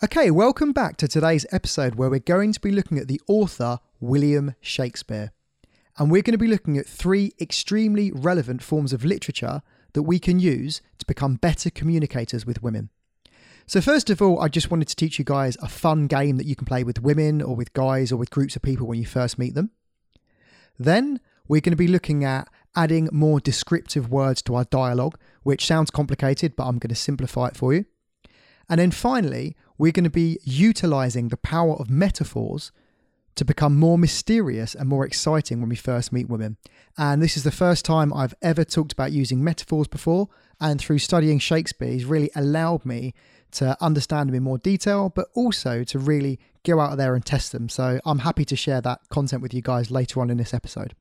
Okay, welcome back to today's episode where we're going to be looking at the author William Shakespeare. And we're going to be looking at three extremely relevant forms of literature that we can use to become better communicators with women. So, first of all, I just wanted to teach you guys a fun game that you can play with women or with guys or with groups of people when you first meet them. Then, we're going to be looking at adding more descriptive words to our dialogue, which sounds complicated, but I'm going to simplify it for you. And then finally, we're going to be utilizing the power of metaphors to become more mysterious and more exciting when we first meet women. And this is the first time I've ever talked about using metaphors before. And through studying Shakespeare, he's really allowed me to understand them in more detail, but also to really go out there and test them. So I'm happy to share that content with you guys later on in this episode.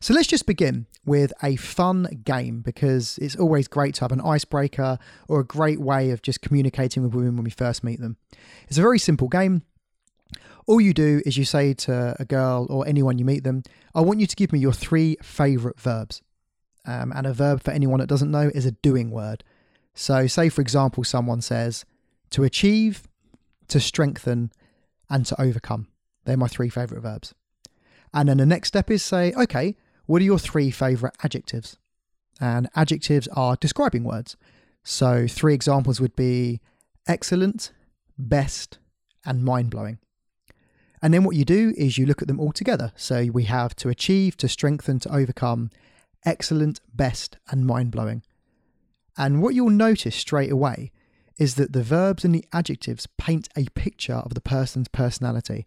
So let's just begin with a fun game because it's always great to have an icebreaker or a great way of just communicating with women when we first meet them. It's a very simple game. All you do is you say to a girl or anyone you meet them, I want you to give me your three favourite verbs. Um, and a verb, for anyone that doesn't know, is a doing word. So, say for example, someone says to achieve, to strengthen, and to overcome. They're my three favourite verbs. And then the next step is say, okay, what are your three favourite adjectives? And adjectives are describing words. So, three examples would be excellent, best, and mind blowing. And then what you do is you look at them all together. So, we have to achieve, to strengthen, to overcome, excellent, best, and mind blowing. And what you'll notice straight away is that the verbs and the adjectives paint a picture of the person's personality.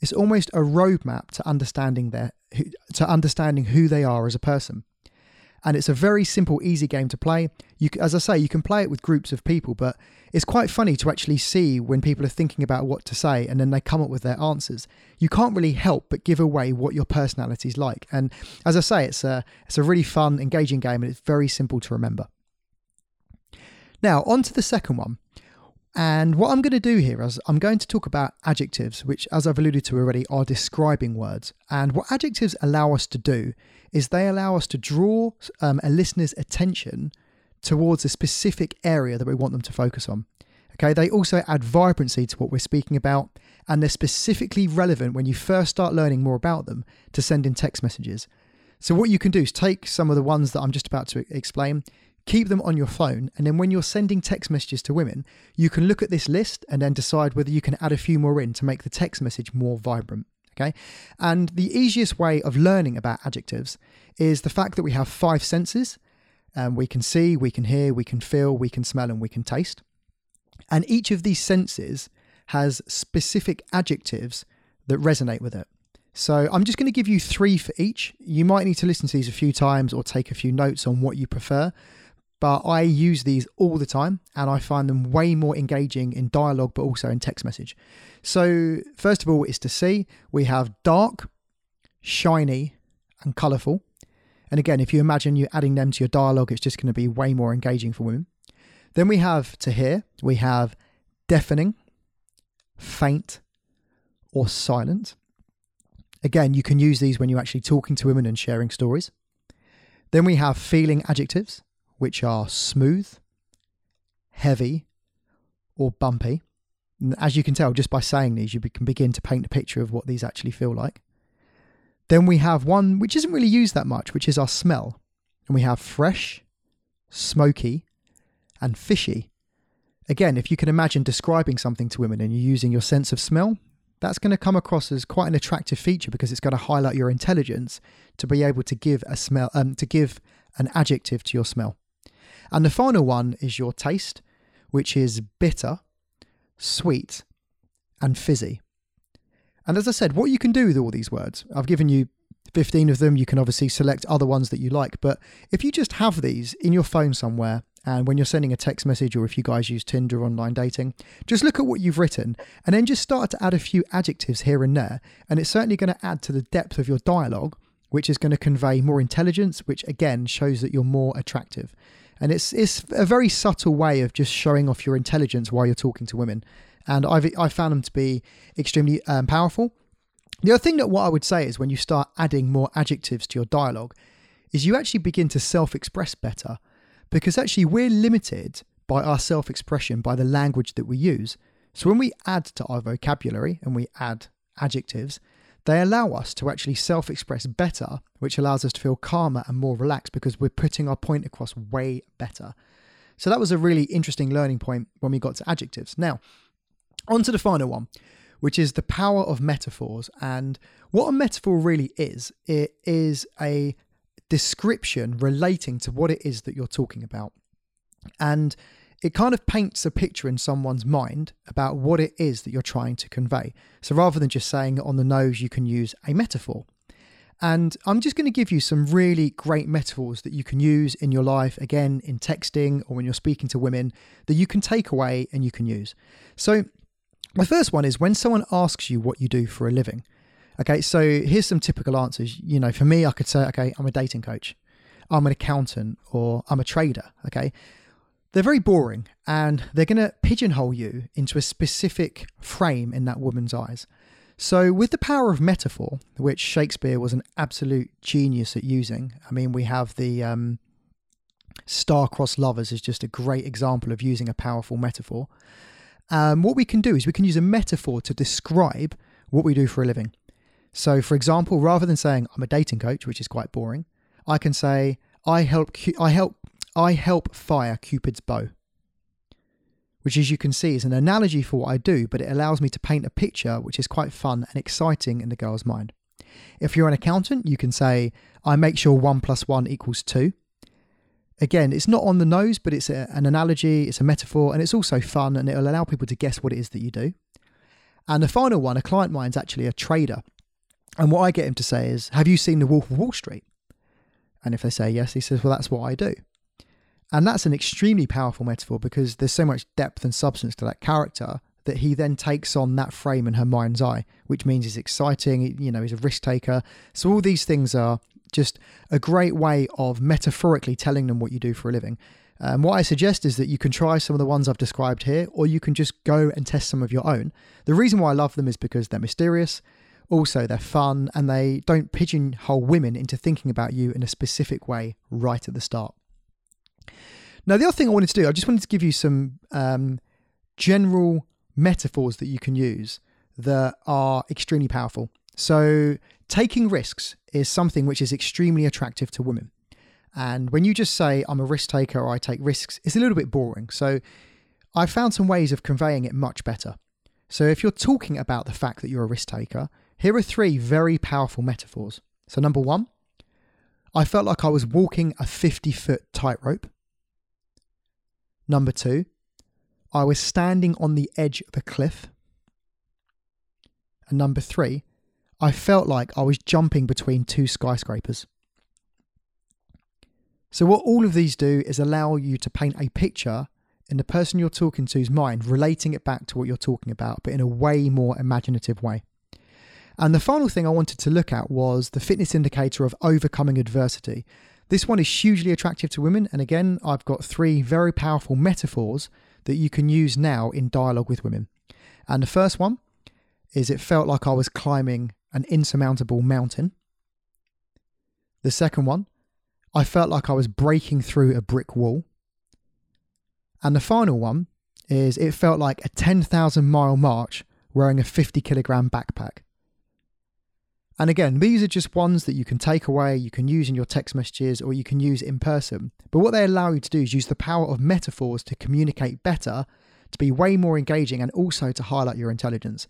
It's almost a roadmap to understanding their to understanding who they are as a person. And it's a very simple, easy game to play. You, as I say, you can play it with groups of people, but it's quite funny to actually see when people are thinking about what to say and then they come up with their answers. You can't really help but give away what your personality is like. And as I say, it's a it's a really fun, engaging game, and it's very simple to remember. Now, on to the second one. And what I'm going to do here is I'm going to talk about adjectives, which, as I've alluded to already, are describing words. And what adjectives allow us to do is they allow us to draw um, a listener's attention towards a specific area that we want them to focus on. Okay, they also add vibrancy to what we're speaking about, and they're specifically relevant when you first start learning more about them to send in text messages. So, what you can do is take some of the ones that I'm just about to explain, keep them on your phone, and then when you're sending text messages to women, you can look at this list and then decide whether you can add a few more in to make the text message more vibrant. Okay. And the easiest way of learning about adjectives is the fact that we have five senses. Um, we can see, we can hear, we can feel, we can smell, and we can taste. And each of these senses has specific adjectives that resonate with it. So I'm just going to give you three for each. You might need to listen to these a few times or take a few notes on what you prefer but I use these all the time and I find them way more engaging in dialogue but also in text message. So, first of all, is to see we have dark, shiny, and colourful. And again, if you imagine you're adding them to your dialogue, it's just going to be way more engaging for women. Then we have to hear, we have deafening, faint, or silent. Again, you can use these when you're actually talking to women and sharing stories. Then we have feeling adjectives which are smooth, heavy, or bumpy. As you can tell just by saying these, you can begin to paint a picture of what these actually feel like. Then we have one which isn't really used that much, which is our smell. And we have fresh, smoky, and fishy. Again, if you can imagine describing something to women and you're using your sense of smell, that's going to come across as quite an attractive feature because it's going to highlight your intelligence to be able to give a smell um, to give an adjective to your smell. And the final one is your taste, which is bitter, sweet, and fizzy. And as I said, what you can do with all these words, I've given you 15 of them. You can obviously select other ones that you like. But if you just have these in your phone somewhere, and when you're sending a text message, or if you guys use Tinder online dating, just look at what you've written and then just start to add a few adjectives here and there. And it's certainly going to add to the depth of your dialogue, which is going to convey more intelligence, which again shows that you're more attractive. And it's it's a very subtle way of just showing off your intelligence while you're talking to women. And I've I found them to be extremely um, powerful. The other thing that what I would say is when you start adding more adjectives to your dialogue, is you actually begin to self-express better, because actually we're limited by our self-expression by the language that we use. So when we add to our vocabulary and we add adjectives, they allow us to actually self express better, which allows us to feel calmer and more relaxed because we're putting our point across way better. So that was a really interesting learning point when we got to adjectives. Now, on to the final one, which is the power of metaphors. And what a metaphor really is, it is a description relating to what it is that you're talking about. And it kind of paints a picture in someone's mind about what it is that you're trying to convey. So rather than just saying on the nose, you can use a metaphor. And I'm just going to give you some really great metaphors that you can use in your life, again, in texting or when you're speaking to women, that you can take away and you can use. So, my first one is when someone asks you what you do for a living. Okay, so here's some typical answers. You know, for me, I could say, okay, I'm a dating coach, I'm an accountant, or I'm a trader. Okay, they're very boring and they're going to pigeonhole you into a specific frame in that woman's eyes. So, with the power of metaphor, which Shakespeare was an absolute genius at using, I mean, we have the um, star-crossed lovers is just a great example of using a powerful metaphor. Um, what we can do is we can use a metaphor to describe what we do for a living. So, for example, rather than saying I'm a dating coach, which is quite boring, I can say I help I help I help fire Cupid's bow which as you can see is an analogy for what I do, but it allows me to paint a picture which is quite fun and exciting in the girl's mind. If you're an accountant, you can say, I make sure one plus one equals two. Again, it's not on the nose, but it's a, an analogy, it's a metaphor, and it's also fun and it'll allow people to guess what it is that you do. And the final one, a client of mine's actually a trader. And what I get him to say is, Have you seen The Wolf of Wall Street? And if they say yes, he says, Well, that's what I do. And that's an extremely powerful metaphor because there's so much depth and substance to that character that he then takes on that frame in her mind's eye, which means he's exciting, you know, he's a risk taker. So all these things are just a great way of metaphorically telling them what you do for a living. Um, what I suggest is that you can try some of the ones I've described here, or you can just go and test some of your own. The reason why I love them is because they're mysterious, also they're fun, and they don't pigeonhole women into thinking about you in a specific way right at the start. Now, the other thing I wanted to do, I just wanted to give you some um, general metaphors that you can use that are extremely powerful. So, taking risks is something which is extremely attractive to women. And when you just say, I'm a risk taker or I take risks, it's a little bit boring. So, I found some ways of conveying it much better. So, if you're talking about the fact that you're a risk taker, here are three very powerful metaphors. So, number one, I felt like I was walking a 50 foot tightrope. Number two, I was standing on the edge of a cliff. And number three, I felt like I was jumping between two skyscrapers. So, what all of these do is allow you to paint a picture in the person you're talking to's mind, relating it back to what you're talking about, but in a way more imaginative way. And the final thing I wanted to look at was the fitness indicator of overcoming adversity. This one is hugely attractive to women, and again, I've got three very powerful metaphors that you can use now in dialogue with women. And the first one is it felt like I was climbing an insurmountable mountain. The second one, I felt like I was breaking through a brick wall. And the final one is it felt like a 10,000 mile march wearing a 50 kilogram backpack. And again, these are just ones that you can take away, you can use in your text messages, or you can use in person. But what they allow you to do is use the power of metaphors to communicate better, to be way more engaging, and also to highlight your intelligence.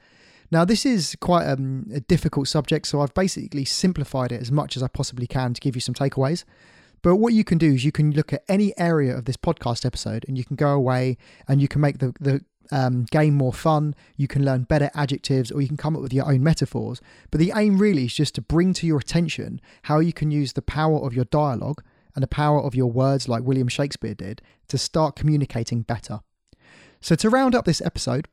Now, this is quite um, a difficult subject, so I've basically simplified it as much as I possibly can to give you some takeaways. But what you can do is you can look at any area of this podcast episode and you can go away and you can make the, the um, game more fun, you can learn better adjectives, or you can come up with your own metaphors. But the aim really is just to bring to your attention how you can use the power of your dialogue and the power of your words, like William Shakespeare did, to start communicating better. So, to round up this episode,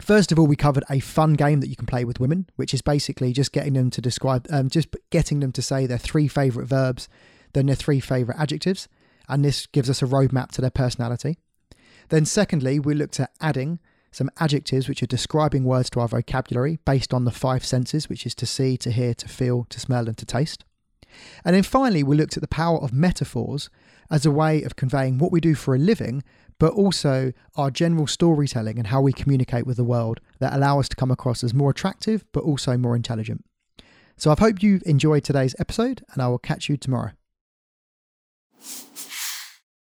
First of all, we covered a fun game that you can play with women, which is basically just getting them to describe, um, just getting them to say their three favourite verbs, then their three favourite adjectives, and this gives us a roadmap to their personality. Then, secondly, we looked at adding some adjectives which are describing words to our vocabulary based on the five senses, which is to see, to hear, to feel, to smell, and to taste. And then finally, we looked at the power of metaphors as a way of conveying what we do for a living, but also our general storytelling and how we communicate with the world that allow us to come across as more attractive, but also more intelligent. So I hope you've enjoyed today's episode, and I will catch you tomorrow.